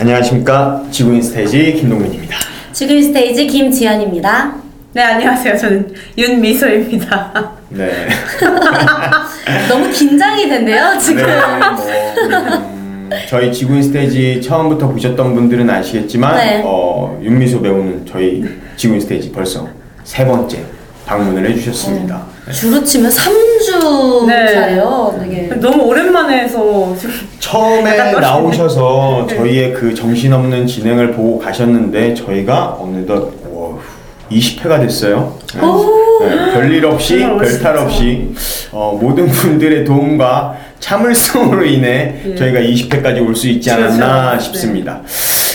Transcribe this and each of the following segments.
안녕하십니까 지구인 스테이지 김동민입니다. 지금 스테이지 김지연입니다. 네, 안녕하세요. 저는 윤미소입니다. 네. 너무 긴장이 된대요, 지금. 네, 뭐, 음, 저희 지구인 스테이지 처음부터 보셨던 분들은 아시겠지만 네. 어, 윤미소 배우는 저희 지구인 스테이지 벌써 세 번째 방문을 해주셨습니다. 네. 주로 치면 3주 네. 차예요. 되게. 너무 오랜만에 해서 지금 처음에 약간. 나오셔서 네. 저희의 그 정신없는 진행을 보고 가셨는데 저희가 어느덧 20회가 됐어요. 네. 오. 네, 별일 없이 정말 별탈 멋있다. 없이 어, 모든 분들의 도움과 참을성으로 인해 예. 저희가 20회까지 올 수 있지 않았나 그렇죠. 싶습니다.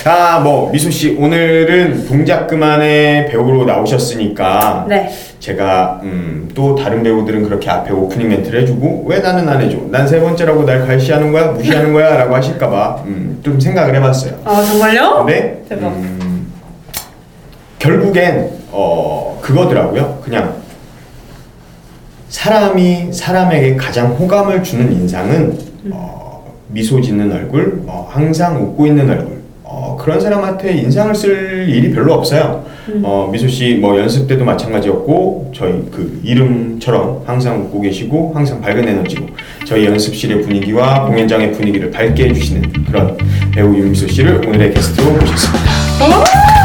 아, 뭐 미소 씨 오늘은 동작 그만의 배우로 나오셨으니까 네. 제가 음, 또 다른 배우들은 그렇게 앞에 오프닝 멘트를 해주고 왜 나는 안 해줘? 난 세 번째라고 날 갈시하는 거야? 무시하는 거야? 라고 하실까봐 음, 좀 생각을 해봤어요. 아, 정말요? 근데 대박. 음, 결국엔 어, 그거더라고요. 그냥 사람이 사람에게 가장 호감을 주는 인상은 어, 미소 짓는 얼굴, 어, 항상 웃고 있는 얼굴. 어, 그런 사람한테 인상을 쓸 일이 별로 없어요. 어, 미소 씨뭐 연습 때도 마찬가지였고 저희 그 이름처럼 항상 웃고 계시고 항상 밝은 에너지로 저희 연습실의 분위기와 공연장의 분위기를 밝게 해주시는 그런 배우 윤미소 씨를 오늘의 게스트로 모셨습니다.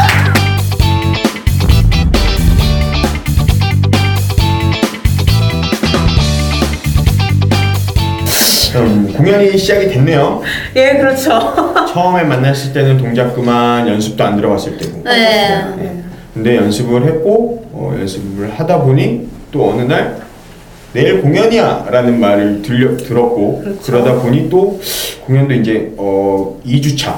음, 공연이 시작이 됐네요. 예, 그렇죠. 처음에 만났을 때는 동작 그만 연습도 안 들어갔을 때고. 네. 네. 근데 연습을 했고 어, 연습을 하다 보니 또 어느 날 내일 공연이야 라는 말을 들려, 들었고 그렇죠. 그러다 보니 또 공연도 이제 어, 2주차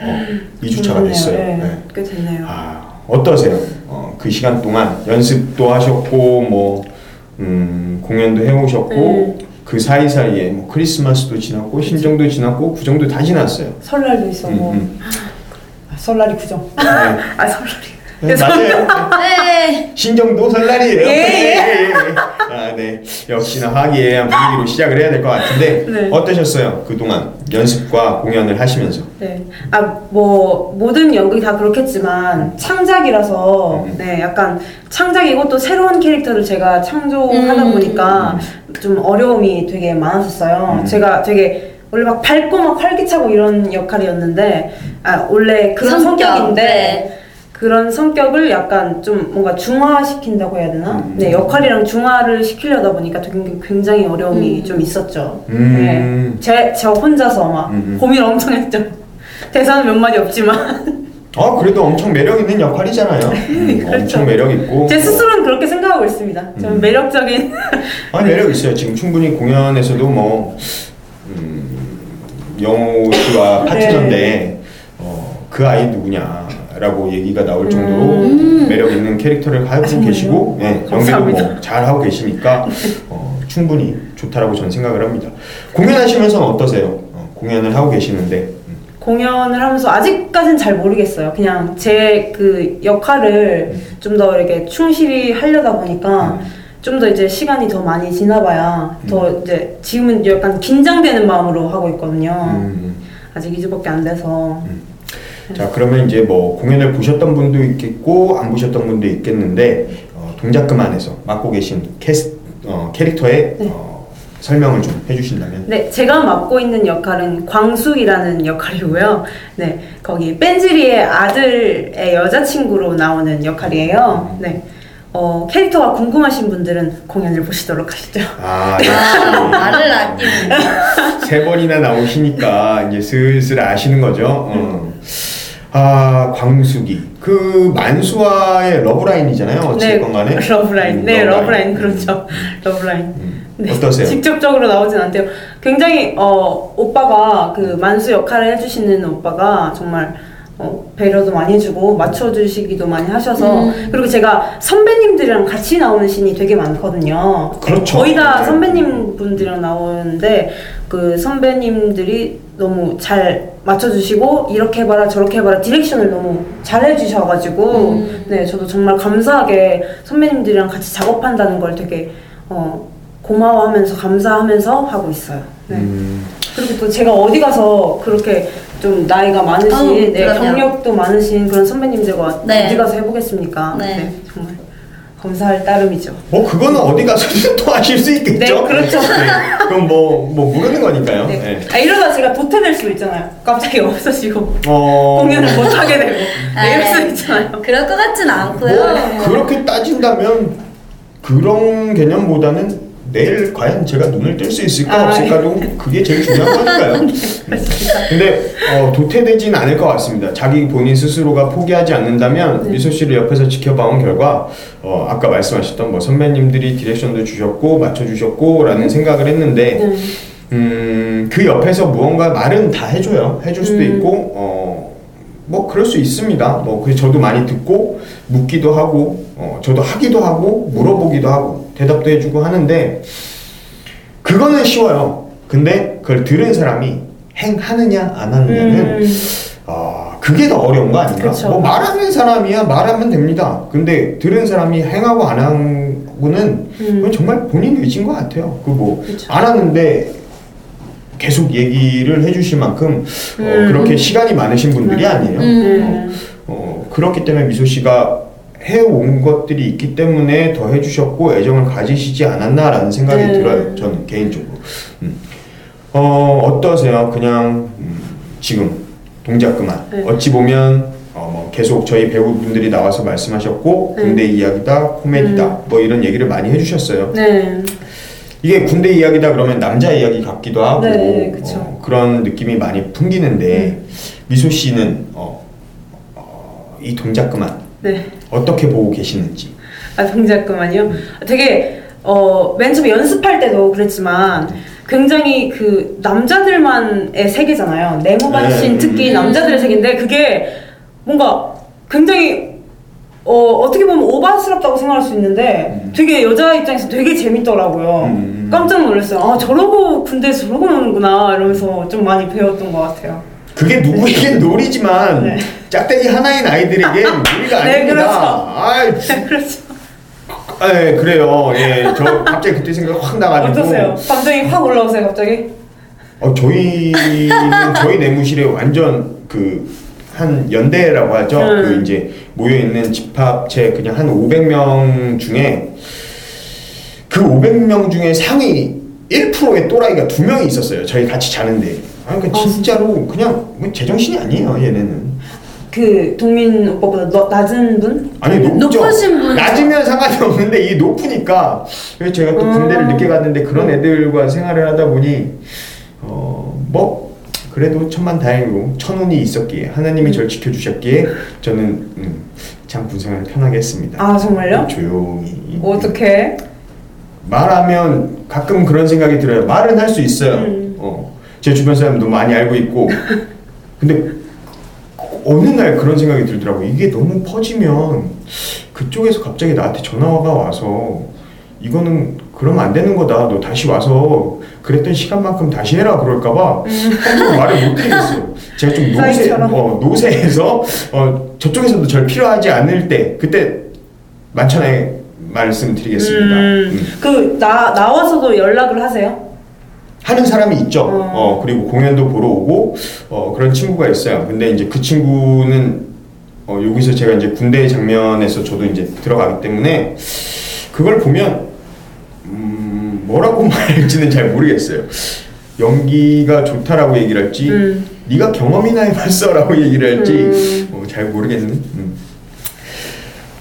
어, 2주차가 좋네요. 됐어요. 예, 네. 꽤 됐네요. 아, 어떠세요? 어, 그 시간 동안 연습도 하셨고 뭐 음, 공연도 해오셨고 음. 그 사이사이에 뭐 크리스마스도 지났고 신정도 지났고 구정도 다 지났어요. 설날도 있었고. 음, 아, 설날이 구정. 네. 아, 설날이. 네, 맞아요. 네. 신정도 설날이에요. 예, 예. 아, 네. 역시나 화기애애한 분위기로 시작을 해야 될 것 같은데 네. 어떠셨어요? 그동안 연습과 공연을 하시면서. 네. 아, 뭐, 모든 연극이 다 그렇겠지만, 창작이라서, 음. 네, 약간, 창작이고 또 새로운 캐릭터를 제가 창조하다 음. 보니까 좀 어려움이 되게 많았었어요. 음. 제가 되게, 원래 막 밝고 막 활기차고 이런 역할이었는데, 아, 원래 그런 성격, 성격인데, 네. 그런 성격을 약간 좀 뭔가 중화시킨다고 해야 되나? 음. 네, 역할이랑 중화를 시키려다 보니까 되게 굉장히 어려움이 음. 좀 있었죠. 음. 네. 제, 저 혼자서 막 음, 음. 고민 엄청 했죠. 대사는 몇 마디 없지만. 아 그래도 엄청 매력 있는 역할이잖아요. 음, 그렇죠. 엄청 매력 있고. 제 스스로는 그렇게 생각하고 있습니다. 좀 음. 매력적인. 아 매력 있어요. 지금 충분히 공연에서도 뭐 음, 영호 씨와 파트너인데 어, 그 아이 누구냐 라고 얘기가 나올 정도로 음. 매력 있는 캐릭터를 정말요? 계시고 네, 연기도. 뭐 잘 하고 계시니까 어, 충분히 좋다라고 저는 생각을 합니다. 공연하시면서는 어떠세요? 어, 공연을 하고 계시는데 음, 공연을 하면서 아직까지는 잘 모르겠어요. 그냥 제 그 역할을 좀 더 이렇게 충실히 하려다 보니까 좀 더 이제 시간이 더 많이 지나봐야 더 이제 지금은 약간 긴장되는 마음으로 하고 있거든요. 음, 아직 2주밖에 안 돼서. 자 그러면 이제 뭐 공연을 보셨던 분도 있겠고 안 보셨던 분도 있겠는데 어, 동작 그만에서 맡고 계신 캐스, 어, 캐릭터의 네. 어, 설명을 좀 해주신다면 네, 제가 맡고 있는 역할은 광숙이라는 역할이고요. 네, 거기 뺀지리의 아들의 여자친구로 나오는 역할이에요. 네, 어, 캐릭터가 궁금하신 분들은 공연을 보시도록 하시죠. 아 아, 역시 말을 아끼는. 세 번이나 나오시니까 이제 슬슬 아시는 거죠. 어. 아 광숙이 그 만수와의 러브라인이잖아요. 어찌됐건 간에 러브라인. 음, 네, 러브라인. 러브라인. 그렇죠. 러브라인. 음. 네, 어떠세요? 직접적으로 나오진 않대요. 굉장히 어 오빠가 그 만수 역할을 해주시는 오빠가 정말 어, 배려도 많이 해주고 맞춰주시기도 많이 하셔서 음. 그리고 제가 선배님들이랑 같이 나오는 씬이 되게 많거든요. 그렇죠. 거의 다 네. 선배님 분들이랑 나오는데 그 선배님들이 너무 잘 맞춰주시고 이렇게 해봐라 저렇게 해봐라 디렉션을 너무 잘 해주셔가지고 음. 네 저도 정말 감사하게 선배님들이랑 같이 작업한다는 걸 되게 어, 고마워하면서 감사하면서 하고 있어요. 네. 음, 그리고 또 제가 어디 가서 그렇게 좀 나이가 많으신 아우, 네. 경력도 많으신 그런 선배님들과 네. 어디 가서 해보겠습니까? 네. 정말 감사할 따름이죠. 뭐 그거는 어디 가서든 또 하실 수 있겠죠. 네, 그렇죠. 네, 그럼 뭐, 뭐 모르는 거니까요. 네. 네. 아, 이러다 제가 도태될 수 있잖아요. 갑자기 없어지고 어, 공연을 못 하게 되고 아, 네, 이럴 수 네. 있잖아요. 그럴 것 같진 않고요. 뭐 그렇게 따진다면 그런 개념보다는 내일 과연 제가 눈을 뜰 수 있을까 아, 없을까도 그게 제일 중요한 거니까요. 음. 근데 어, 도태되진 않을 것 같습니다. 자기 본인 스스로가 포기하지 않는다면 네. 미소 씨를 옆에서 지켜봐온 결과 어, 아까 말씀하셨던 뭐 선배님들이 디렉션도 주셨고 맞춰주셨고라는 생각을 했는데 네. 음, 그 옆에서 무언가 말은 다 해줘요. 해줄 수도 음. 있고, 어, 뭐, 그럴 수 있습니다. 뭐, 그래서 저도 많이 듣고, 묻기도 하고, 어, 저도 하기도 하고, 물어보기도 하고, 대답도 해주고 하는데, 그거는 쉬워요. 근데 그걸 들은 사람이 행하느냐, 안 하느냐는, 음. 아, 그게 더 어려운 거 아닌가? 그쵸. 뭐, 말하는 사람이야, 말하면 됩니다. 근데 들은 사람이 행하고 안 하고는, 그건 정말 본인 의지인 것 같아요. 그 뭐, 음. 그쵸. 안 하는데, 계속 얘기를 해주실 만큼 어, 음. 그렇게 시간이 많으신 분들이 음. 아니에요. 음. 어, 그렇기 때문에 미소 씨가 해온 것들이 있기 때문에 더 해주셨고 애정을 가지시지 않았나라는 생각이 네. 들어요. 저는 개인적으로. 음. 어, 어떠세요? 그냥 음, 지금 동작 그만. 네. 어찌 보면 어, 뭐 계속 저희 배우분들이 나와서 말씀하셨고 네. 군대 이야기다, 코미디다, 음. 뭐 이런 얘기를 많이 해주셨어요. 네. 이게 군대 이야기다 그러면 남자 이야기 같기도 하고 네. 어, 그런 느낌이 많이 풍기는데 미소 씨는 어, 어, 이 동작 그만 네. 어떻게 보고 계시는지 아 동작 그만요. 되게 어 맨 처음에 연습할 때도 그랬지만 굉장히 그 남자들만의 세계잖아요. 네모 반신 네. 특히 음. 남자들의 세계인데 그게 뭔가 굉장히 어 어떻게 보면 오바스럽다고 생각할 수 있는데 음. 되게 여자 입장에서 되게 재밌더라고요. 음. 깜짝 놀랐어요. 아 저러고 군대에서 저러고 노는구나 이러면서 좀 많이 배웠던 것 같아요. 그게 누구에겐 놀이지만 네. 짝대기 하나인 아이들에겐 놀이가 네, 아닙니다. 그렇죠. 아, 네, 그렇죠. 아, 네, 그래요. 예, 저 갑자기 그때 생각 확 나가지고 어떠세요? 감정이 확 올라오세요 갑자기? 어, 저희는 저희 내무실에 완전 그 한 연대라고 하죠. 음. 그 이제 모여 있는 집합체 그냥 한 500명 중에 그 500명 중에 상위 1%의 또라이가 두 명이 있었어요. 저희 같이 자는데. 아, 그러니까 아, 진짜로 그냥 뭐 제정신이 아니에요, 얘네는. 그 동민 오빠보다 너, 낮은 분? 아니 높죠. 높으신 분. 낮으면 상관이 없는데 이게 높으니까 그래서 제가 또 음. 군대를 늦게 갔는데 그런 애들과 생활을 하다 보니 어뭐 그래도 천만 다행으로 천운이 있었기에 하나님이 저를 지켜주셨기에 저는 음, 참 군생활을 편하게 했습니다. 아 정말요? 조용히 어떻게? 말하면 가끔 그런 생각이 들어요. 말은 할 수 있어요. 음. 어, 제 주변 사람도 많이 알고 있고. 근데 어느 날 그런 생각이 들더라고. 이게 너무 퍼지면 그쪽에서 갑자기 나한테 전화가 와서 이거는 그러면 안 되는 거다. 너 다시 와서 그랬던 시간만큼 다시 해라 그럴까봐 함부로 말을 못 하겠어요. 제가 좀 노세. 어, 노세해서 어, 저쪽에서도 절 필요하지 않을 때 그때 만천하에 말씀드리겠습니다. 음, 음. 그나 나와서도 연락을 하세요? 하는 사람이 있죠. 어. 어, 그리고 공연도 보러 오고, 어, 그런 친구가 있어요. 근데 이제 그 친구는, 어, 여기서 제가 이제 군대 장면에서 저도 이제 들어가기 때문에, 그걸 보면, 음, 뭐라고 말할지는 잘 모르겠어요. 연기가 좋다라고 얘기를 할지, 음. 네가 경험이나 해봤어라고 얘기를 할지, 음. 어, 잘 모르겠는. 음.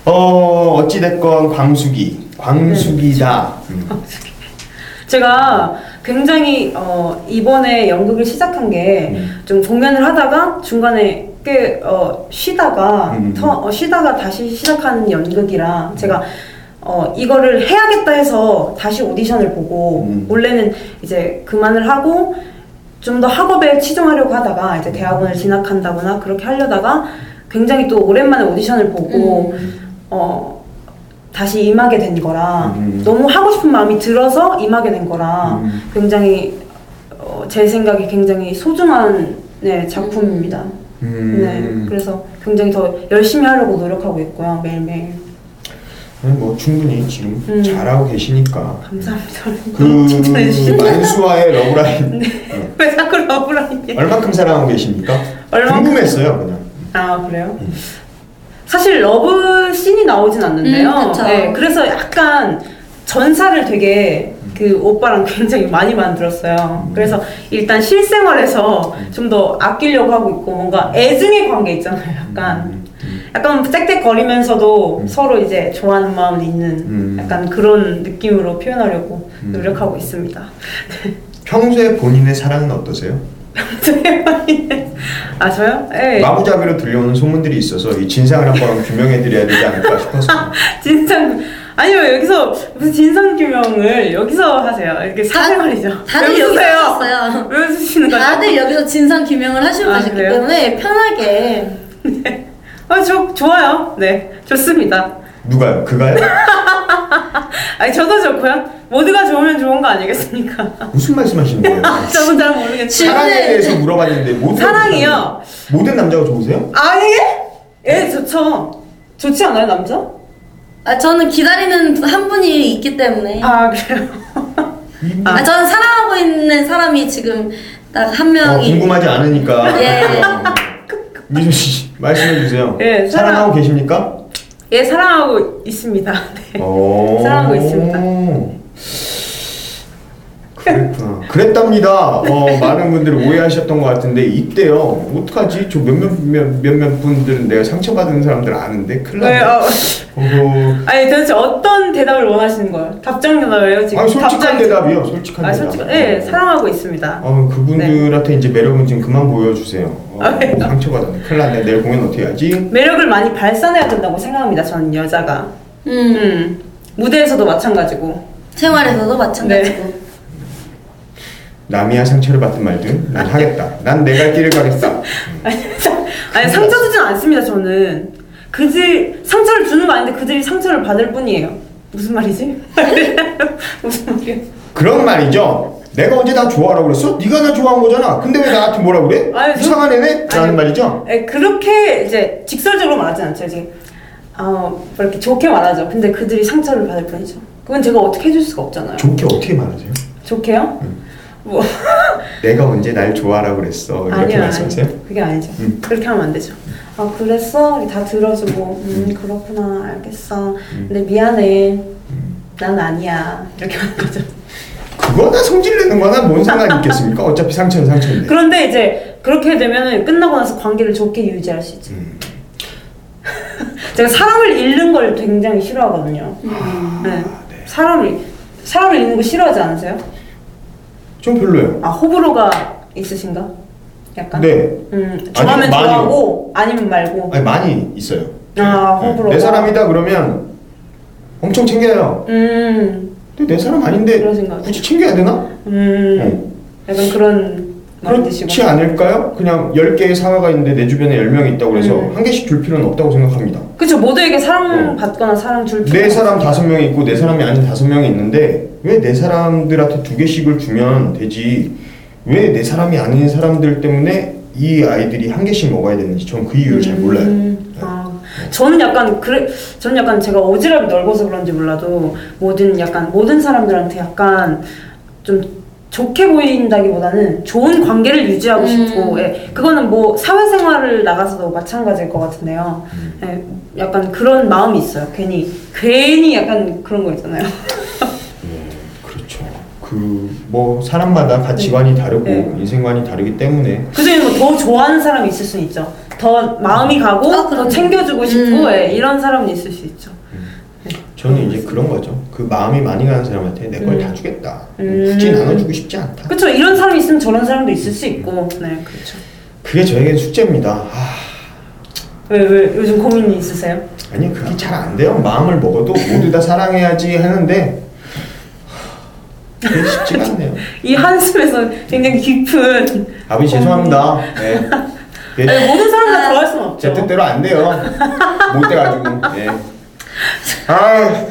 어, 어찌됐건 광숙이, 광숙이다. 음. 제가 굉장히 어, 이번에 연극을 시작한 게 음. 좀 공연을 하다가 중간에 꽤 어, 쉬다가 음. 터, 어, 쉬다가 다시 시작하는 연극이라 제가 어, 이거를 해야겠다 해서 다시 오디션을 보고 음. 원래는 이제 그만을 하고 좀 더 학업에 치중하려고 하다가 이제 대학원을 진학한다거나 그렇게 하려다가 굉장히 또 오랜만에 오디션을 보고 음. 어 다시 임하게 된 거라 음. 너무 하고 싶은 마음이 들어서 임하게 된 거라 음. 굉장히 어, 제 생각에 굉장히 소중한 네, 작품입니다. 음. 네, 그래서 굉장히 더 열심히 하려고 노력하고 있고요 매일매일. 아니, 뭐 충분히 지금 음. 잘하고 계시니까 감사합니다. 그. 만수와의 러브라인 왜 자꾸 러브라인이? 얼만큼 사랑하고 계십니까? 얼만큼? 궁금했어요 그냥 아 그래요? 사실 러브 씬이 나오진 않는데요. 음. 네, 그래서 약간 전사를 되게 그 오빠랑 굉장히 많이 만들었어요. 그래서 일단 실생활에서 좀 더 아끼려고 하고 있고 뭔가 애증의 관계 있잖아요. 약간 약간 짹짹거리면서도 음. 서로 이제 좋아하는 마음이 있는 음. 약간 그런 느낌으로 표현하려고 음. 노력하고 있습니다. 평소에 본인의 사랑은 어떠세요? 아 저요? 네. 마구잡이로 들려오는 소문들이 있어서 이 진상을 한번 규명해드려야 되지 않을까 싶어서 진상 아니요 여기서 무슨 진상 규명을 여기서 하세요 이렇게 사생활이죠 다들 왜 여기 웃으세요? 있었어요. 왜 웃으시는 거죠? 다들 여기서 진상 규명을 하시고 아, 계시기 그래요? 때문에 편하게 아저 좋아요 네 좋습니다 누가요? 그가요? 아니 저도 좋고요 모두가 좋으면 좋은 거 아니겠습니까 무슨 말씀하시는 거예요? 저는 잘 모르겠어요 사랑에 대해서 물어봤는데 모든 사랑이요? 모든 남자가 좋으세요? 아니 예 좋죠 좋지 않아요 남자? 아, 저는 기다리는 한 분이 있기 때문에 아, 아 그래요 아. 저는 사랑하고 있는 사람이 지금 딱 한 어, 명이 궁금하지 않으니까 예. 미소 씨 말씀해 주세요. 예, 사랑- 사랑하고 계십니까? 예 사랑하고 있습니다 네. 오. 사랑하고 있습니다. 그랬구나. 그랬답니다. 어, 많은 분들이 오해하셨던 것 같은데 이때요. 어떡하지? 저 몇몇 몇, 몇몇 분들은 내가 상처받은 사람들 아는데 큰일 왜, 났네. 어, 어허. 아니 도대체 어떤 대답을 원하시는 거예요? 답장 대답이에요 지금? 아 솔직한 답장이- 대답이요. 솔직한 아 대답. 솔직 예 사랑하고 있습니다. 어, 그분들한테 이제 매력은 좀 그만 보여주세요. 어, 아, 왜요? 상처받았네. 큰일 났네. 내일 공연 어떻게 하지? 매력을 많이 발산해야 된다고 생각합니다. 저는 여자가. 음, 음 무대에서도 마찬가지고. 생활에서도 마찬가지고 네. 남이야 상처를 받든 말든 난 하겠다. 난내갈 길을 가겠다. 아니 상처 주진 않습니다. 저는 그들 상처를 주는 거 아닌데 그들이 상처를 받을 뿐이에요. 무슨 말이지? 무슨 말이야? 그런 말이죠. 내가 언제 나 좋아하라고 그랬어? 네가 나 좋아한 거잖아. 근데 왜 나한테 뭐라 그래? 아니, 저- 이상한 애네? 라는 아니, 말이죠. 예, 그렇게 이제 직설적으로 말하진 않죠. 이제 어, 그렇게 좋게 말하죠. 근데 그들이 상처를 받을 뿐이죠. 그건 제가 어떻게 해줄 수가 없잖아요. 좋게 어떻게 말하세요? 좋게요? 뭐 내가 언제 날 좋아하라고 그랬어. 이렇게 아니요, 말씀하세요? 그게 아니죠. 음. 그렇게 하면 안 되죠. 아 그랬어? 다 들어주고 음 그렇구나 알겠어. 근데 미안해. 난 아니야. 이렇게 하는 거죠. 그거나 성질 내는 거나 뭔 상관이 있겠습니까? 어차피 상처는 상처인데. 그런데 이제 그렇게 되면은 끝나고 나서 관계를 좋게 유지할 수 있죠. 음. 제가 사람을 잃는 걸 굉장히 싫어하거든요. 음. 네. 사람을 사람을 잃는 거 싫어하지 않으세요? 좀 별로예요. 아 호불호가 있으신가? 약간. 네. 음 좋아하면 아니. 좋아하고 아니면 말고. 아니 많이 있어요. 아 네. 호불호가. 내 사람이다 그러면 엄청 챙겨요. 음. 근데 내 사람 아닌데 것 같아요. 굳이 챙겨야 되나? 음, 어. 약간 그런 그렇지. 않을까요? 그냥 10개의 사과가 있는데 내 주변에 10명이 있다고 해서 음. 한 개씩 줄 필요는 없다고 생각합니다. 그쵸 모두에게 어. 사랑받거나 사랑 줄 필요. 내 사람 다섯 명이 있고 내 사람이 아닌 다섯 명이 있는데 왜 내 사람들한테 두 개씩을 주면 되지 왜 내 사람이 아닌 사람들 때문에 이 아이들이 한 개씩 먹어야 되는지 전그 이유를 잘 몰라요. 음, 아, 저는 약간 그래, 저는 약간 제가 오지랖이 넓어서 그런지 몰라도 모든 약간 모든 사람들한테 약간 좀 좋게 보인다기보다는 좋은 관계를 유지하고 음. 싶고, 예, 그거는 뭐 사회생활을 나가서도 마찬가지일 것 같은데요. 예, 약간 그런 마음이 있어요. 괜히 괜히 약간 그런 거 있잖아요. 그 뭐 사람마다 가치관이 다르고 네. 인생관이 다르기 때문에 그중에 뭐더 좋아하는 사람이 있을 수 있죠. 더 마음이 가고 아, 더 그럼요. 챙겨주고 싶고 음. 예, 이런 사람은 있을 수 있죠. 저는 이제 그런 거죠. 그 마음이 많이 가는 사람한테 내 걸다 음. 주겠다. 음. 굳이 나눠주고 싶지 않다. 그렇죠. 이런 사람이 있으면 저런 사람도 있을 수 있고, 네, 그렇죠. 그게 저에겐 숙제입니다. 아, 왜, 왜 요즘 고민이 있으세요? 아니 그게 잘 안 돼요. 마음을 먹어도 모두 다 사랑해야지 하는데 쉽지가 않네요. 이 한숨에서 굉장히 깊은. 아버지 죄송합니다. 네. 예, 아니, 모든 사람 다 좋아할 수는 없죠. 제 뜻대로 안 돼요. 못 돼가지고. 네. 아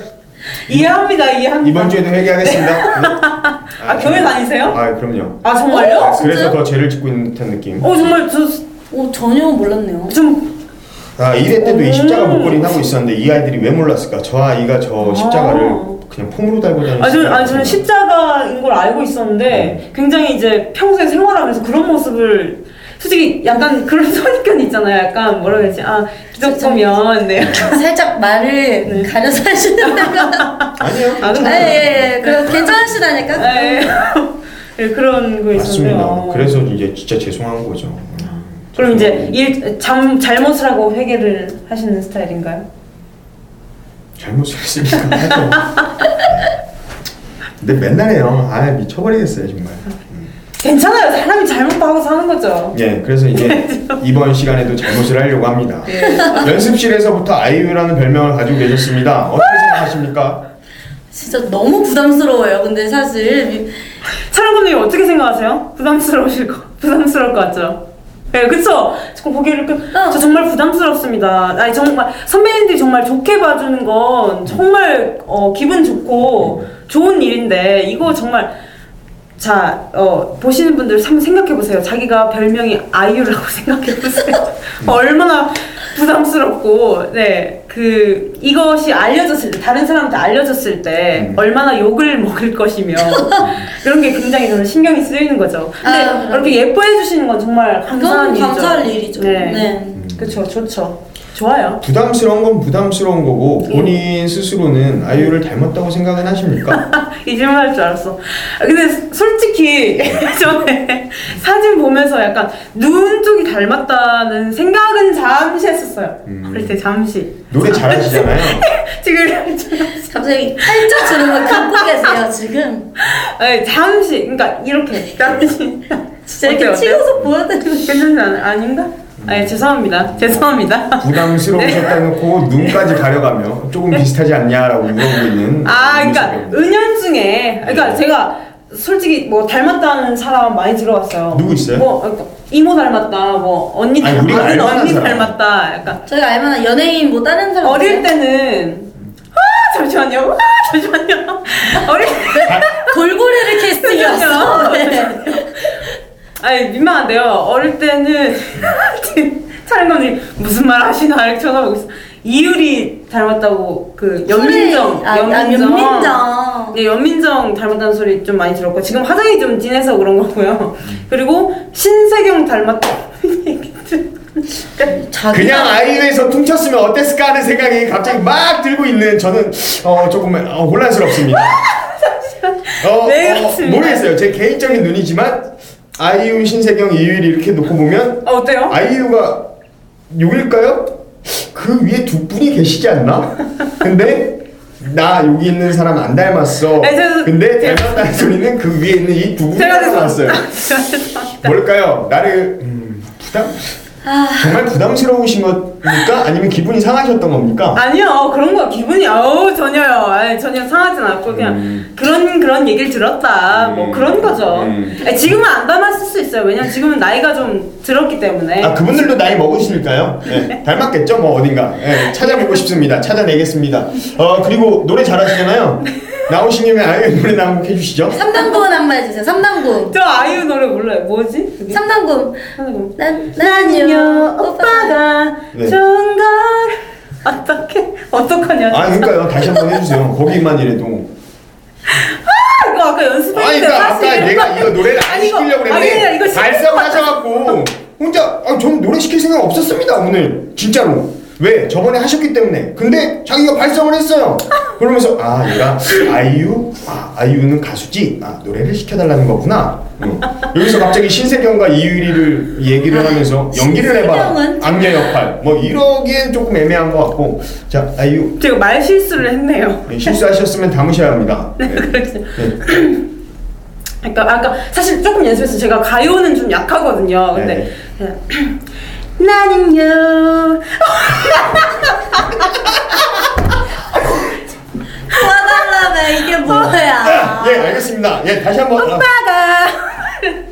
이해합니다, 이해합니다. 이번 주에도 회개하겠습니다. 네. 아, 교회 다니세요? 아 그럼요. 아, 정말요? 아, 그래서 진짜요? 더 죄를 짓고 있는 듯한 느낌. 어, 정말 저, 오 전혀 몰랐네요 좀, 아 1회 때도 이 십자가 음. 목걸이 하고 있었는데 이 아이들이 왜 몰랐을까? 저 아이가 저 십자가를 아. 그냥 폼으로 달고 다니는 아, 저는, 아니. 저는 십자가인 걸 알고 있었는데 굉장히 이제 평소에 생활하면서 그런 모습을 솔직히 약간 그런 선입견이 있잖아요. 약간 뭐라 그러지? 아, 기독교면 네. 살짝 말을 네. 가려서 하시는데요. 아니요. 아, 예, 예, 예. 그럼 괜찮으시다니까? 네. 네, 그런 거 있었는데. 맞습니다. 어. 그래서 이제 진짜 죄송한 거죠. 그럼 이제 일 잠, 잘못을 하고 회개를 하시는 스타일인가요? 잘못을 했으니까 하죠. 근데 맨날 해요. 아 미쳐버리겠어요 정말. 괜찮아요. 사람이 잘못도 하고 사는 거죠. 예, 그래서 이제 이번 시간에도 잘못을 하려고 합니다. 예. 연습실에서부터 아이유라는 별명을 가지고 계셨습니다. 어떻게 생각하십니까? 진짜 너무 부담스러워요. 근데 사실 촬영분님 어떻게 생각하세요? 부담스러우실 거, 부담스러울 것 같죠? 네, 그쵸? 저 고개를 끄, 어. 저 정말 부담스럽습니다. 아니, 정말, 선배님들이 정말 좋게 봐주는 건 정말, 어, 기분 좋고 좋은 일인데, 이거 정말, 자, 어, 보시는 분들 한번 생각해보세요. 자기가 별명이 아이유라고 생각해보세요. 얼마나 부담스럽고, 네, 그, 이것이 알려졌을 때, 다른 사람한테 알려졌을 때, 음. 얼마나 욕을 먹을 것이며, 그런 게 굉장히 저는 신경이 쓰이는 거죠. 근데 아, 그럼요. 이렇게 예뻐해 주시는 건 정말 감사한 일이죠. 감사할 일이죠. 네. 네. 그쵸, 좋죠. 좋아요. 부담스러운 건 부담스러운 거고 예. 본인 스스로는 아이유를 닮았다고 생각은 하십니까? 이 질문 할 줄 알았어. 아, 근데 솔직히 예전에 사진 보면서 약간 눈 쪽이 닮았다는 생각은 잠시 했었어요. 음. 어릴 때 잠시. 노래 잘하시잖아요. 지금 갑자기 주는 걸 갖고 계세요, 지금. 네, 잠시. 그러니까 이렇게 잠시. 진짜 이렇게 어때요? 찍어서 보여드리고. 괜찮지 않아요? 아닌가? 아, 예, 죄송합니다. 죄송합니다. 부담스러우셨다 놓고 눈까지 가려가며 조금 비슷하지 않냐라고 물어보고 있는 아, 그러니까 모습이었는데. 은연중에, 그러니까 제가 솔직히 뭐 닮았다는 사람 많이 들어봤어요. 누구 있어요? 뭐 그러니까 이모 닮았다, 뭐 언니 아니, 닮았다, 우리가 알만한 언니 사람. 닮았다, 약간 저희가 알만한 연예인 뭐 다른 사람 어릴 없어요? 때는 아 잠시만요, 아 잠시만요, 어릴 때 돌고래를 캐스팅이었어. 네. 아니 민망한데요. 어릴 때는 촬영관님 무슨 말 하시나 이렇게 쳐다보고 있어. 이유리 닮았다고 그 연민정, 아, 아, 연민정. 네, 연민정 닮았다는 소리 좀 많이 들었고 지금 화장이 좀 진해서 그런 거고요. 그리고 신세경 닮았다는 얘기 자기가 그냥 아이유에서 퉁쳤으면 어땠을까 하는 생각이 갑자기 막 들고 있는 저는 어, 조금 어, 혼란스럽습니다. 어, 네, 어. 모르겠어요. 제 개인적인 눈이지만 아이유, 신세경, 이유리 이렇게 놓고 보면 어, 어때요? 아이유가 6일까요? 그 위에 두 분이 계시지 않나? 근데 나 여기 있는 사람 안 닮았어. 네, 저- 근데 닮았다는 소리는 그 위에 있는 이 두 분이 제가 닮았어요. 죄송합니다. 뭘까요? 나를 음, 부담? 아, 정말 부담스러우신 겁니까? 아니면 기분이 상하셨던 겁니까? 아니요 그런 거 기분이 아우 전혀요 아니, 전혀 상하진 않고 그냥 음. 그런 그런 얘기를 들었다 뭐 음. 그런 거죠 음. 아니, 지금은 안 담았을 수 있어요 왜냐면 지금은 나이가 좀 들었기 때문에 아 그분들도 나이 먹으시니까요. 네, 닮았겠죠, 뭐 어딘가. 네, 찾아보고 싶습니다. 찾아내겠습니다. 어 그리고 노래 잘하시잖아요. 나오신 김에 아이유 노래 한곡 해주시죠. 3단군 한 번 해주세요. 3단군. 저 아이유 노래 몰라요 뭐지? 그게? 3단군. 하는 거. 난, 난요, 오빠가 네. 좋은 걸 어떻게 어떡하냐 아 그러니까요. 다시 한 번 해주세요. 거기만이라도. 이거 아까 연습했는데 아니 그러니까 아까 내가 이거 노래를 안 아니, 이거- 시키려고 아니, 그랬는데 이거 발성하셔갖고 혼자 아, 전 노래 시킬 생각 없었습니다 오늘 진짜로 왜? 저번에 하셨기 때문에. 근데 자기가 발성을 했어요. 그러면서 아 얘가 아이유? 아 아이유는 가수지? 아 노래를 시켜달라는 거구나. 응. 여기서 갑자기 신세경과 이유리를 얘기를 하면서 연기를 해봐. 신세경은? 악녀 역할. 뭐 이러기엔 조금 애매한 것 같고. 자 아이유. 제가 말 실수를 했네요. 네, 실수하셨으면 담으셔야 합니다. 네. 그렇죠. 네. 그러니까 아까 사실 조금 연습해서 제가 가요는 좀 약하거든요. 근데 그냥 나는요 와달라며, 이게 뭐야. 예 알겠습니다 예 다시 한번 아. 오빠가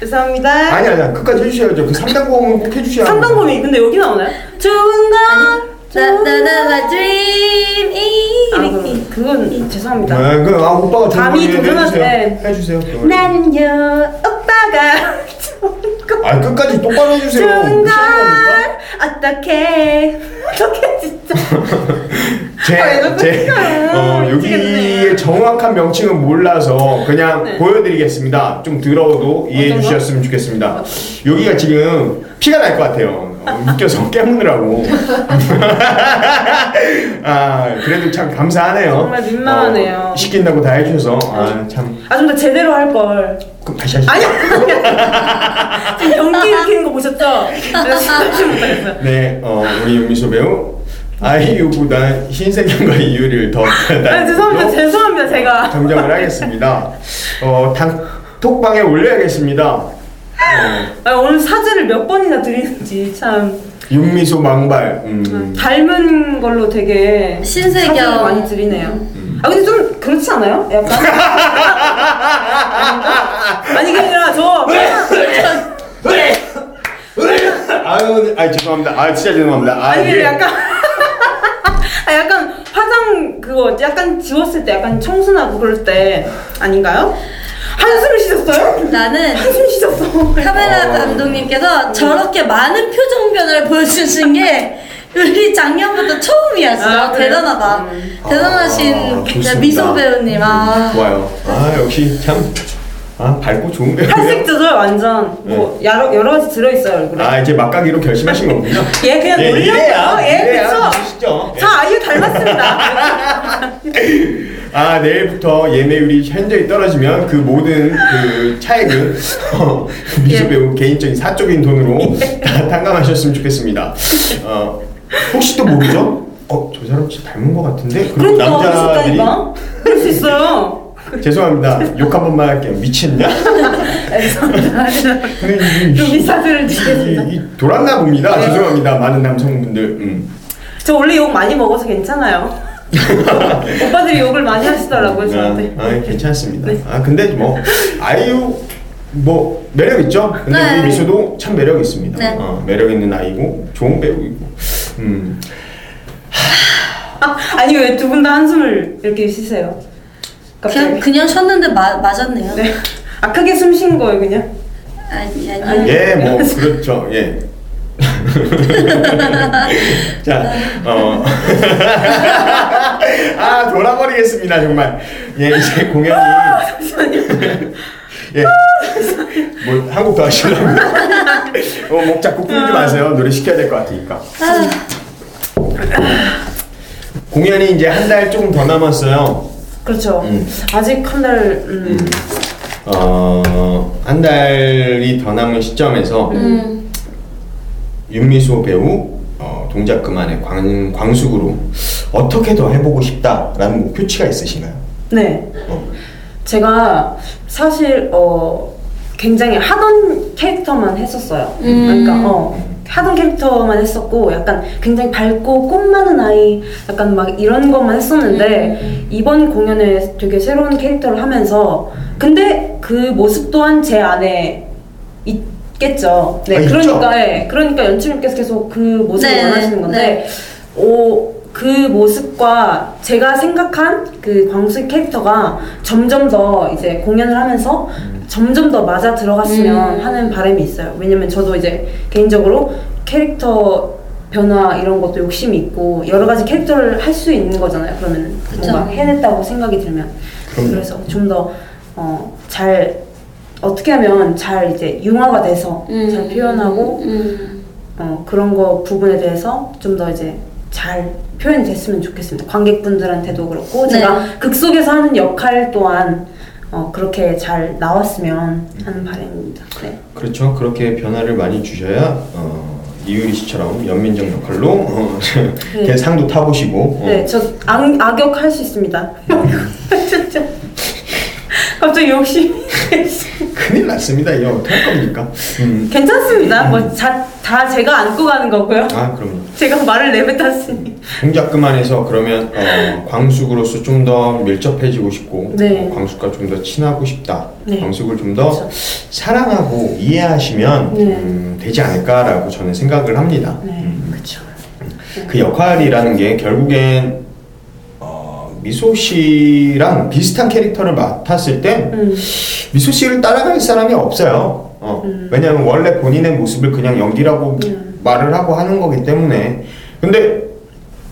죄송합니다. 아니 아니 끝까지 해주셔야죠. 그 3단 고음은 꼭 해주셔야 합니다. 삼단검이 근데 여기 나오나요? 좋은 건 아니, 나, 나, 나, 나, dream, 이, 아. 그럼 그건 죄송합니다. 네, 그 아, 오빠가 감히 노래 도전할 해주세요. 때. 해주세요. 그걸. 나는요 오빠가 아 끝까지 똑바로 해주세요. 무시하는 겁니까? 어떻게 어떡해 진짜 제, 아, 제? 어, 미치겠네. 여기의 정확한 명칭은 몰라서 그냥 네. 보여드리겠습니다. 좀 들어도 이해해 어떤 거? 주셨으면 좋겠습니다. 여기가 지금 피가 날 것 같아요. 어, 웃겨서 깨무느라고. 아, 그래도 참 감사하네요. 정말 민망하네요. 어, 시킨다고 다 해주셔서. 아, 참. 아 좀 더 제대로 할 걸 그럼 다시 하시죠. 아니 지금 연기 일으키는 거 보셨죠? 내가 진짜 못하겠어요 네, 어, 우리 윤미소 배우. 아이유보다 신세경과 이유를 더 아 죄송합니다 죄송합니다 제가 정정을 하겠습니다. 어, 단톡방에 올려야겠습니다. 어, 아, 오늘 사죄를 몇 번이나 드리는지 참 윤미소 망발. 음. 닮은 걸로 되게 신세경. 많이 드리네요. 아 근데 좀 그렇지 않아요? 약간 아닌가? 아니 그게 아니라 저 아유, 아 죄송합니다. 아 진짜 죄송합니다. 아, 아니 약간 아 약간 화장 그거 약간 지웠을 때 약간 청순하고 그럴 때 아닌가요? 한숨을 쉬셨어요? 나는 한숨 쉬셨어. 카메라 어. 감독님께서 저렇게 많은 표정 변화를 보여주신 게 우리 작년부터 처음이었어요. 아, 그래요? 대단하다. 음. 대단하신 아, 좋습니다. 미소 배우님. 아. 좋아요. 아 역시 참. 아 밝고 좋은 배우네요. 탈색 조절 완전 뭐 여러 여러 가지 들어 있어요 얼굴에. 아 이제 막가기로 결심하신 거군요. 얘 그냥 예, 놀려요. 이래야, 예, 이래야 닮았습니다. 아 내일부터 예매율이 현저히 떨어지면 그 모든 그 차액은 어, 미소 예. 배우 개인적인 사적인 돈으로 다 탕감하셨으면 좋겠습니다. 어, 혹시 또 모르죠? 어, 저 사람 진짜 닮은 것 같은데? 그리고 남자들이 그럴 수 있어요. 죄송합니다. 욕 한 번만 할게요. 미친냐? 이, 좀 이, 미사들을 드리겠습니다. 돌았나 봅니다. 죄송합니다. 많은 남성분들. 음. 저 원래 욕 많이 먹어서 괜찮아요. 오빠들이 욕을 많이 하시더라고요 저한테. 아, 아, 괜찮습니다. 네. 아 근데 뭐 아이유 뭐 매력 있죠. 근데 네. 우리 미소도 참 매력 있습니다. 네. 어, 매력 있는 아이고 좋은 배우이고. 음. 아, 아니 왜 두 분 다 한숨을 이렇게 쉬세요? 그냥 갑자기. 그냥 쉬었는데 마, 맞았네요. 네. 아 크게 숨 쉰 거예요 그냥? 아니 아니. 아니. 예, 뭐 그렇죠. 예. 자, 어. 아, 돌아버리겠습니다, 정말. 예, 이제 공연이. 예. 뭐, 한곡 더 하시려고. 어, 목 자꾸 풀지 마세요. 노래 시켜야 될 것 같으니까. 아, 공연이 이제 한 달 조금 더 남았어요. 그렇죠. 음. 아직 한 달. 음. 어, 한 달이 더 남은 시점에서 음. 윤미소 배우 어, 동작 그만의 광, 광숙으로 어떻게 더 해보고 싶다라는 목표치가 있으신가요? 네. 어. 제가 사실 어 굉장히 하던 캐릭터만 했었어요. 음. 그러니까 어 하던 캐릭터만 했었고 약간 굉장히 밝고 꽃 많은 아이 약간 막 이런 것만 했었는데 음. 이번 공연에 되게 새로운 캐릭터를 하면서 근데 그 모습 또한 제 안에 있 겠죠. 네, 아? 그러니까 예, 그러니까 연출님께서 계속 그 모습을 네, 원하시는 건데 네. 오, 그 모습과 제가 생각한 그 광수 캐릭터가 점점 더 이제 공연을 하면서 점점 더 맞아 들어갔으면 음. 하는 바람이 있어요. 왜냐면 저도 이제 개인적으로 캐릭터 변화 이런 것도 욕심이 있고 여러 가지 캐릭터를 할 수 있는 거잖아요. 그러면 그쵸. 뭔가 해냈다고 생각이 들면 그럼요. 그래서 좀더 어, 잘어 떻게 하면 잘 이제 융화가 돼서 음. 잘 표현하고 음. 어, 그런 거 부분에 대해서 좀 더 이제 잘 표현이 됐으면 좋겠습니다. 관객분들한테도 그렇고 네. 제가 극 속에서 하는 역할 또한 어, 그렇게 잘 나왔으면 하는 바람입니다. 네. 그렇죠. 그렇게 변화를 많이 주셔야 어, 이유리 씨처럼 연민정 역할로 어, 네. 걔 상도 타보시고 어, 네, 저 악, 악역 할 수 있습니다. 갑자기 욕심이 큰일 났습니다. 이거 어떡할 겁니까? 음. 괜찮습니다. 뭐다 제가 안고 가는 거고요. 아 그럼요. 제가 말을 내뱉었으니. 동작 그만해서 그러면 어, 광숙으로서 좀 더 밀접해지고 싶고 네. 어, 광숙과 좀 더 친하고 싶다. 네. 광숙을 좀 더 그렇죠. 사랑하고 이해하시면 네. 음, 되지 않을까라고 저는 생각을 합니다. 네, 음. 그렇죠. 그 역할이라는 게 결국엔 어, 미소 씨랑 비슷한 캐릭터를 맡았을 때 음, 미소 씨를 따라갈 사람이 없어요. 어, 음. 왜냐하면 원래 본인의 모습을 그냥 연기라고 음. 말을 하고 하는 거기 때문에 근데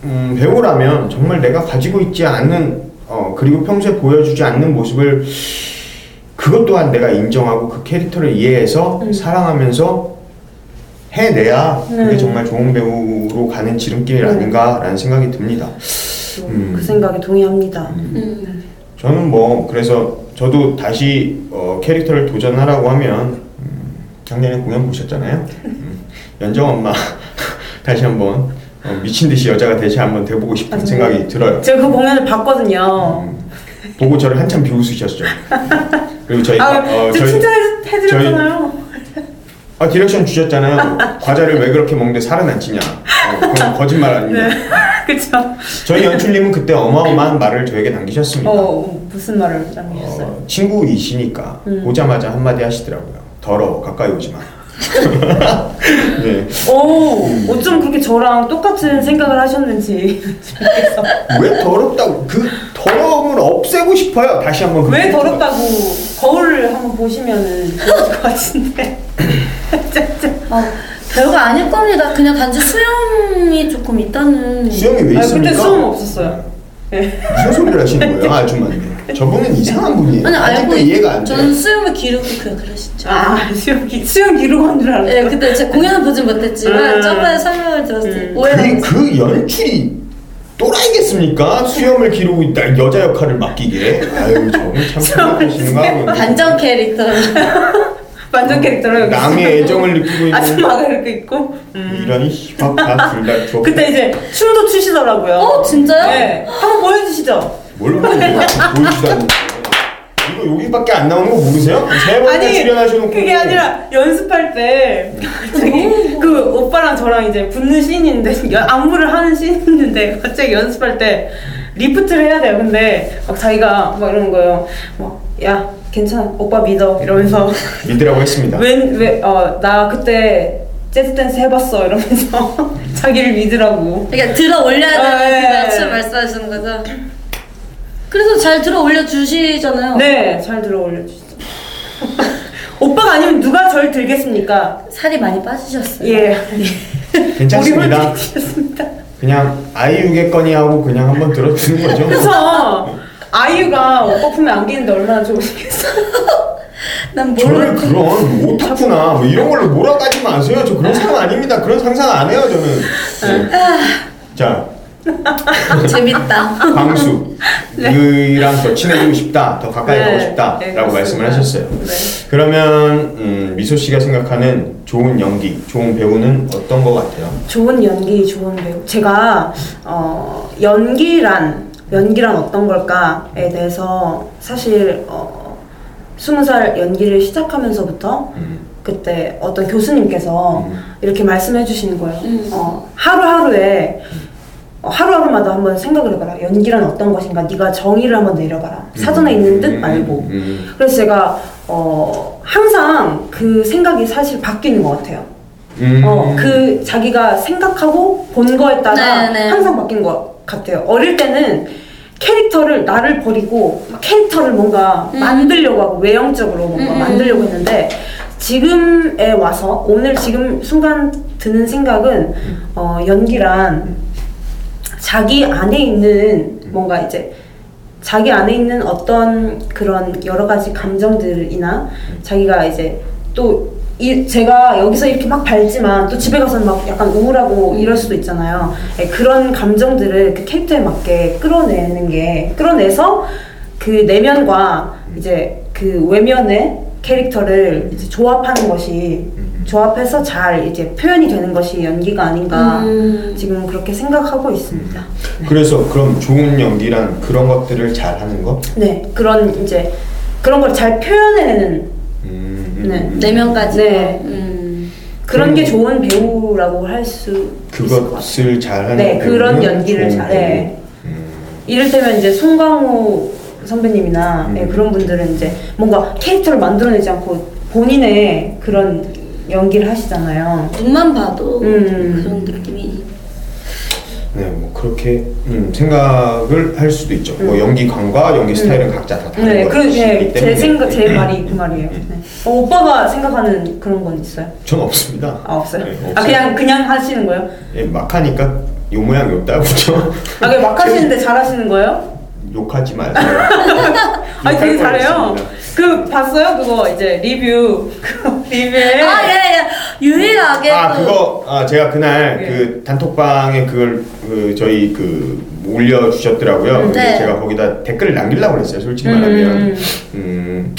음, 배우라면 정말 내가 가지고 있지 않는 어, 그리고 평소에 보여주지 않는 모습을 그것 또한 내가 인정하고 그 캐릭터를 이해해서 사랑하면서 해내야 그게 음. 정말 좋은 배우로 가는 지름길 음. 아닌가라는 생각이 듭니다. 음. 그 생각에 동의합니다. 음. 저는 뭐 그래서 저도 다시 어, 캐릭터를 도전하라고 하면 음, 작년에 공연 보셨잖아요. 음, 연정 엄마 다시 한번 어, 미친 듯이 여자가 다시 한번 돼보고 싶은 맞아요. 생각이 들어요. 제가 그 공연을 봤거든요. 음, 보고 저를 한참 비웃으셨죠. 그리고 저희 아, 어, 저 칭찬해드렸잖아요. 아 direction 주셨잖아요. 과자를 왜 그렇게 먹는데 살은 안 찌냐? 어, 그건 거짓말 아닙니다. 네, 그쵸. 저희 연출님은 그때 어마어마한 말을 저에게 남기셨습니다. 어, 무슨 말을 남기셨어요? 어, 친구이시니까 음. 보자마자 한마디 하시더라고요. 더러워 가까이 오지 마. 네. 오, 어쩜 그렇게 저랑 똑같은 생각을 하셨는지. 왜 더럽다고 그 더러움을 없애고 싶어요. 다시 한번 그 왜. 더럽다고 거울을 한번 보시면은 좋을 것 같은데. 어, 별거 아닐 겁니다. 그냥 단지 수염이 조금 있다는. 수염이 왜 아, 있습니까? 그때 수염 없었어요. 네. 무슨 소리를 하시는 거예요, 아줌마님? 저분은 이상한 분이에요. 아니 아직도 알고 이해가 안 돼요. 저는 수염을 기르고 그냥 그러시죠. 아, 수염, 기, 수염 기르고 한줄 알았어요. 네, 그때 제가 공연을 보진 못했지만 음. 저번에 설명을 들었을 때 음. 오해가 그. 그 연출이 또라이겠습니까? 수염을 기르고 있다 여자 역할을 맡기게. 아유 저분 참 생각하시는 거 하고 반전 캐릭터. 완전 캐릭터로 여기. 남의 애정을 느끼고 있는 아줌마가 이렇게 있고. 음. 이런 희박한 둘다 그때 이제 춤도 추시더라고요. 어 진짜요? 네. 한번 보여주시죠. 뭘 보여주다니 이거 여기밖에 안 나오는 거 모르세요? 세 번이나 출연하셔놓고 그게 아니라 연습할 때 갑자기 그 오빠랑 저랑 이제 붙는 씬이 있는데 연- 안무를 하는 씬이 있는데 갑자기 연습할 때 리프트를 해야 돼요. 근데 막 자기가 막 이러는 거예요. 막 야 괜찮아 오빠 믿어 이러면서 믿으라고 했습니다 왜 왜 어 나 그때 재즈 댄스 해봤어 이러면서 자기를 믿으라고. 그러니까 들어 올려야 아, 되는 그 말씀하시는 거죠. 그래서 잘 들어 올려 주시잖아요. 네, 잘 들어 올려 주시죠. 오빠가 아니면 누가 절 들겠습니까? 살이 많이 빠지셨어요. 예. 괜찮습니다 드셨습니다. 그냥 아이유겠거니 하고 그냥 한번 들어주는 거죠 그래서 아이유가 오빠 품에 안기는데 얼마나 좋으시겠어. 난 모르는 그런 오타쿠나 뭐 이런 걸로 몰아가지 마세요 저 그런 사람 아닙니다 그런 상상 안 해요 저는 네. 자 재밌다. 광수 그랑 더 친해지고 싶다 더 가까이 네. 가고 싶다라고 네, 말씀을 그렇습니다. 하셨어요 네. 그러면 음, 미소 씨가 생각하는 좋은 연기 좋은 배우는 어떤 것 같아요? 좋은 연기, 좋은 배우. 제가 어, 연기란 연기란 어떤 걸까에 대해서 사실 어, 스무 살 연기를 시작하면서부터 음. 그때 어떤 교수님께서 음. 이렇게 말씀해 주시는 거예요. 음. 어, 하루하루에 어, 하루하루마다 한번 생각을 해봐라. 연기란 어떤 것인가? 네가 정의를 한번 내려봐라. 사전에 있는 뜻 음, 말고. 음, 그래서 제가 어, 항상 그 생각이 사실 바뀌는 것 같아요. 음. 어, 그 자기가 생각하고 본 거에 따라 네, 네. 항상 바뀐 것 같아요. 어릴 때는 캐릭터를 나를 버리고 막 캐릭터를 뭔가 음. 만들려고 하고 외형적으로 뭔가 음. 만들려고 했는데 지금에 와서 오늘 지금 순간 드는 생각은 어, 연기란 자기 안에 있는 뭔가 이제 자기 안에 있는 어떤 그런 여러 가지 감정들이나 자기가 이제 또 이, 제가 여기서 이렇게 막 밝지만 또 집에 가서는 막 약간 우울하고 이럴 수도 있잖아요. 예, 그런 감정들을 그 캐릭터에 맞게 끌어내는 게 끌어내서 그 내면과 이제 그 외면의 캐릭터를 이제 조합하는 것이 조합해서 잘 이제 표현이 되는 것이 연기가 아닌가 음. 지금 그렇게 생각하고 있습니다. 그래서 그럼 좋은 연기란 그런 것들을 잘 하는 거? 네 그런 이제 그런 걸 잘 표현해내는 음, 음, 네. 음. 내면까지. 네. 음. 그런 게 좋은 배우라고 할 수 있을 것 같아요. 그것을 잘하는 네, 그런 배우는 연기를 좋은 잘해. 배우. 음. 이를테면 이제 송강호 선배님이나 음. 예, 그런 분들은 이제 뭔가 캐릭터를 만들어내지 않고 본인의 그런 연기를 하시잖아요. 눈만 봐도 음. 그런 느낌이. 네, 뭐 그렇게 음, 생각을 할 수도 있죠. 뭐 연기 감과 연기 스타일은 각자 다 다른 네, 것이기 그, 네, 때문에 제 생각, 제 말이 그 말이에요. 네. 어, 오빠가 생각하는 그런 건 있어요? 전 없습니다. 아 없어요? 네, 아 없어요. 그냥 그냥 하시는 거예요? 예, 막 하니까 요 모양 요 따구죠. 아 그냥 막 하시는데 잘 하시는 거예요? 욕하지 마세요. 아니 되게 잘해요. 그 봤어요? 그거 이제 리뷰 그 리뷰에 아, 예, 예. 유일하게 아또 그거 아 제가 그날 예. 그 단톡방에 그걸 그 저희 그 올려 주셨더라고요. 근데 네. 제가 거기다 댓글을 남기려고 그랬어요. 솔직히 음. 말하면 음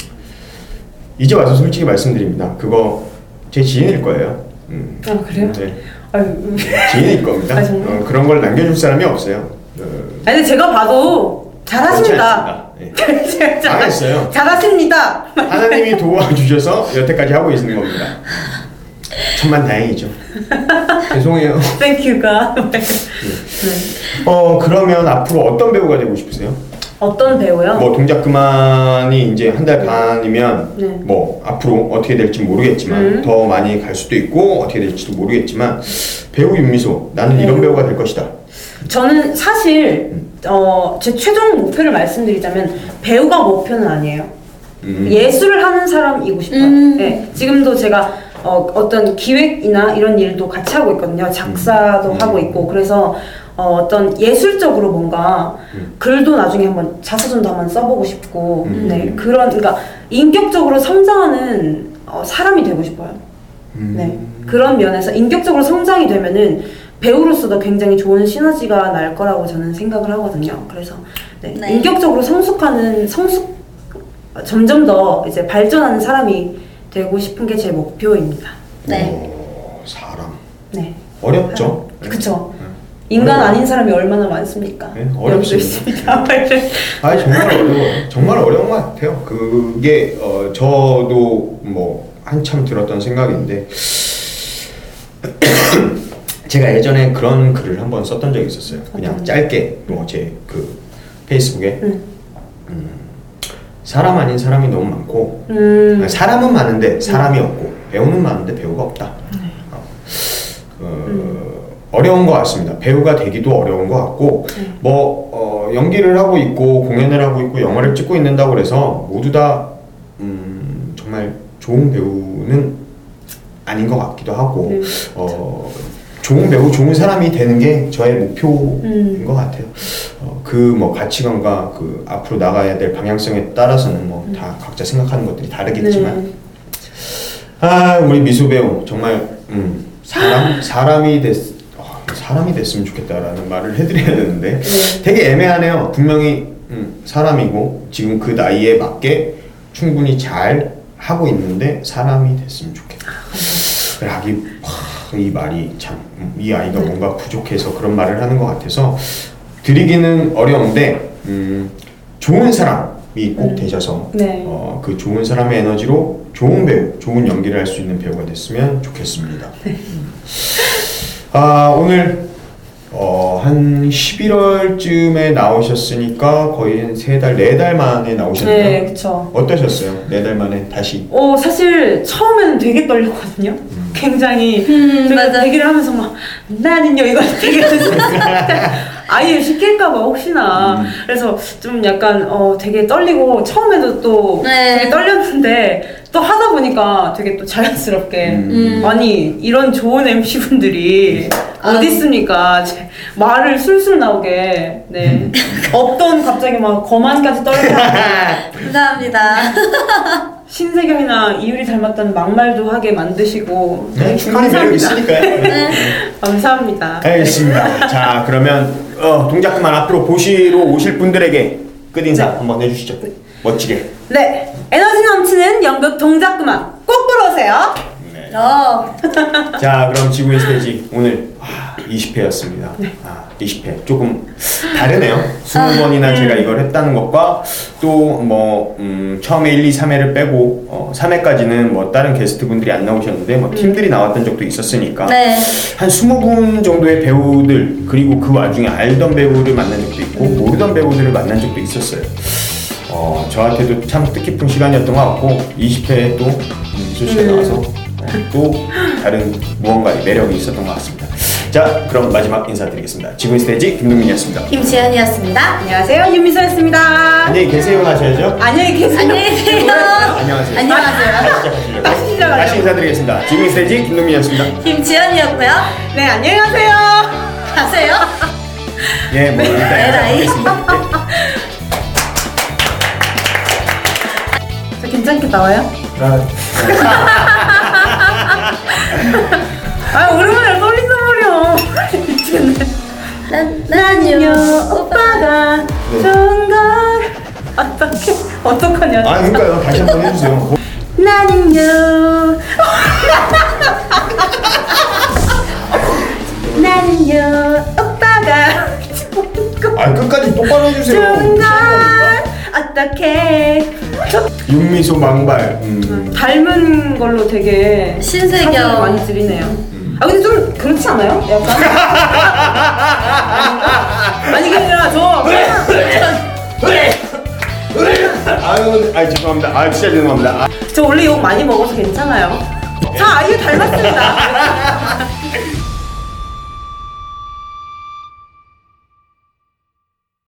이제 와서 솔직히 말씀드립니다. 그거 제 지인일 거예요. 음. 아 그래요? 네. 아유, 지인일 겁니다. 아, 정말? 어, 그런 걸 남겨줄 사람이 없어요. 어, 아니 근데 제가 봐도 잘하십니다. 예. 잘- 잘했어요. 잘하십니다. 하나님이 도와주셔서 여태까지 하고 계시는 겁니다. 천만 다행이죠. 죄송해요. 땡큐가. 네. 어 그러면 앞으로 어떤 배우가 되고 싶으세요? 어떤 배우요? 뭐 동작 그만이 이제 한 달 반이면 네. 뭐 앞으로 어떻게 될지 모르겠지만 음. 더 많이 갈 수도 있고 어떻게 될지도 모르겠지만 배우 윤미소 나는 이런 네. 배우가 될 것이다. 저는 사실 어, 제 최종 목표를 말씀드리자면 배우가 목표는 아니에요. 음. 예술을 하는 사람이고 싶어요. 음. 네, 지금도 제가 어, 어떤 기획이나 이런 일도 같이 하고 있거든요. 작사도 음. 하고 있고 그래서 어, 어떤 예술적으로 뭔가 음. 글도 나중에 한번 자서전도 한번 써보고 싶고 음. 네 그런 그러니까 인격적으로 성장하는 어, 사람이 되고 싶어요. 음. 네 그런 면에서 인격적으로 성장이 되면은 배우로서도 굉장히 좋은 시너지가 날 거라고 저는 생각을 하거든요. 그래서 네, 네. 인격적으로 성숙하는 성숙 점점 더 이제 발전하는 사람이 되고 싶은 게 제 목표입니다. 네. 어, 사람 네. 어렵죠. 그쵸. 네. 인간 어려워요. 아닌 사람이 얼마나 많습니까? 네, 어렵습니다. 아 정말 어려워요. 정말 어려운 것 같아요. 그게 어, 저도 뭐 한참 들었던 생각인데 제가 예전에 그런 글을 한번 썼던 적이 있었어요. 그냥? 짧게 뭐 제 그 페이스북에 음. 음, 사람 아닌 사람이 너무 많고 음. 사람은 많은데 사람이 없고 배우는 많은데 배우가 없다. 네. 어, 어, 어 려운 것 같습니다. 배우가 되기도 어려운 것 같고 네. 뭐 어, 연기를 하고 있고 공연을 하고 있고 영화를 찍고 있는다고 그래서 모두 다 음, 정말 좋은 배우는 아닌 것 같기도 하고 네. 어, 좋은 배우, 좋은 사람이 되는 게 저의 목표인 음. 것 같아요. 어, 그뭐 가치관과 그 앞으로 나가야 될 방향성에 따라서는 뭐 다 각자 생각하는 것들이 다르겠지만 네. 아 우리 미소 배우 정말 음, 사람 사람이 됐 아, 사람이 됐으면 좋겠다라는 말을 해드려야 되는데 네. 되게 애매하네요. 분명히 음, 사람이고 지금 그 나이에 맞게 충분히 잘 하고 있는데 사람이 됐으면 좋겠다. 하기 하, 이 말이 참 이 아이가 뭔가 부족해서 그런 말을 하는 것 같아서 드리기는 어려운데 음, 좋은 사람이 꼭 음. 되셔서 네. 어, 그 좋은 사람의 에너지로 좋은 배우, 좋은 연기를 할 수 있는 배우가 됐으면 좋겠습니다. 음. 아 오늘 어, 한 11월쯤에 나오셨으니까 거의 세 달, 네 달 만에 나오셨나요? 네, 그쵸. 어떠셨어요? 네 달 만에 다시? 어, 사실 처음에는 되게 떨렸거든요. 굉장히 음, 제가 맞아. 대기를 하면서 막 나는요 이거 되게 아예 시킬까봐 혹시나 음. 그래서 좀 약간 어 되게 떨리고 처음에도 또 네. 되게 떨렸는데 또 하다 보니까 되게 또 자연스럽게 음. 아니 이런 좋은 MC 분들이 아. 어디 있습니까? 제 말을 술술 나오게 네 없던 갑자기 막 거만까지 떨리고 감사합니다. 신세경이나 이유리 닮았다는 막말도 하게 만드시고 네, 충분히 매력 있으니까요. 네. 감사합니다. 알겠습니다. 자, 그러면 어, 동작 그만 앞으로 보시러 오실 분들에게 끝인사 한번 해주시죠. 멋지게. 네, 에너지 넘치는 연극 동작 그만 꼭 보러 오세요. 네. 어. 자, 그럼 지구의 스테이지 오늘 아, 20회였습니다. 아, 20회 조금 다르네요. 20번이나 제가 이걸 했다는 것과 또뭐 음, 처음에 1, 2, 3회를 빼고 어, 3회까지는 뭐 다른 게스트분들이 안 나오셨는데 뭐 팀들이 나왔던 적도 있었으니까 네. 한 20분 정도의 배우들 그리고 그 와중에 알던 배우를 만난 적도 있고 모르던 배우들을 만난 적도 있었어요. 어, 저한테도 참 뜻깊은 시간이었던 것 같고 20회에 또 씨가 나와서 어, 또 다른 무언가의 매력이 있었던 것 같습니다. 자, 그럼 마지막 인사드리겠습니다. 지금 스테이지 김동민이었습니다. 김지연이었습니다. 안녕하세요 윤미선였습니다. 안녕히 계세요 하셔야죠. 안녕히 계세요. 안녕히 계세요. 안녕하세요. 안녕하세요. 다시 시작하시죠. 다시. 다시 인사드리겠습니다. 지금 스테이지 김동민이었습니다. 김지연이었고요. 네 안녕히 가세요. 가세요. 예, 뭐 일단 에라이. 인사드리겠습니다. 저 괜찮게 나와요? 아, 아 오랜만에 버려. 미치겠네. 난, 난요, 오빠가 네. 좋은 걸 어떻게 어떡하냐? 아, 그러니까요. 다시 한 번 해주세요. 나는요 나는요 오빠가 좋은 걸 아, 끝까지 똑바로 해주세요. 좋은 걸 어떻게 윤미소 망발. 음. 닮은 걸로 되게 신세경. 사진을 많이 드리네요. 아 근데 좀 그렇지 않아요? 약간 아니 그게 아니라 저 아유, 아 죄송합니다. 아 진짜 죄송합니다. 아, 저 원래 욕 많이 먹어서 괜찮아요. 자 아유 닮았습니다.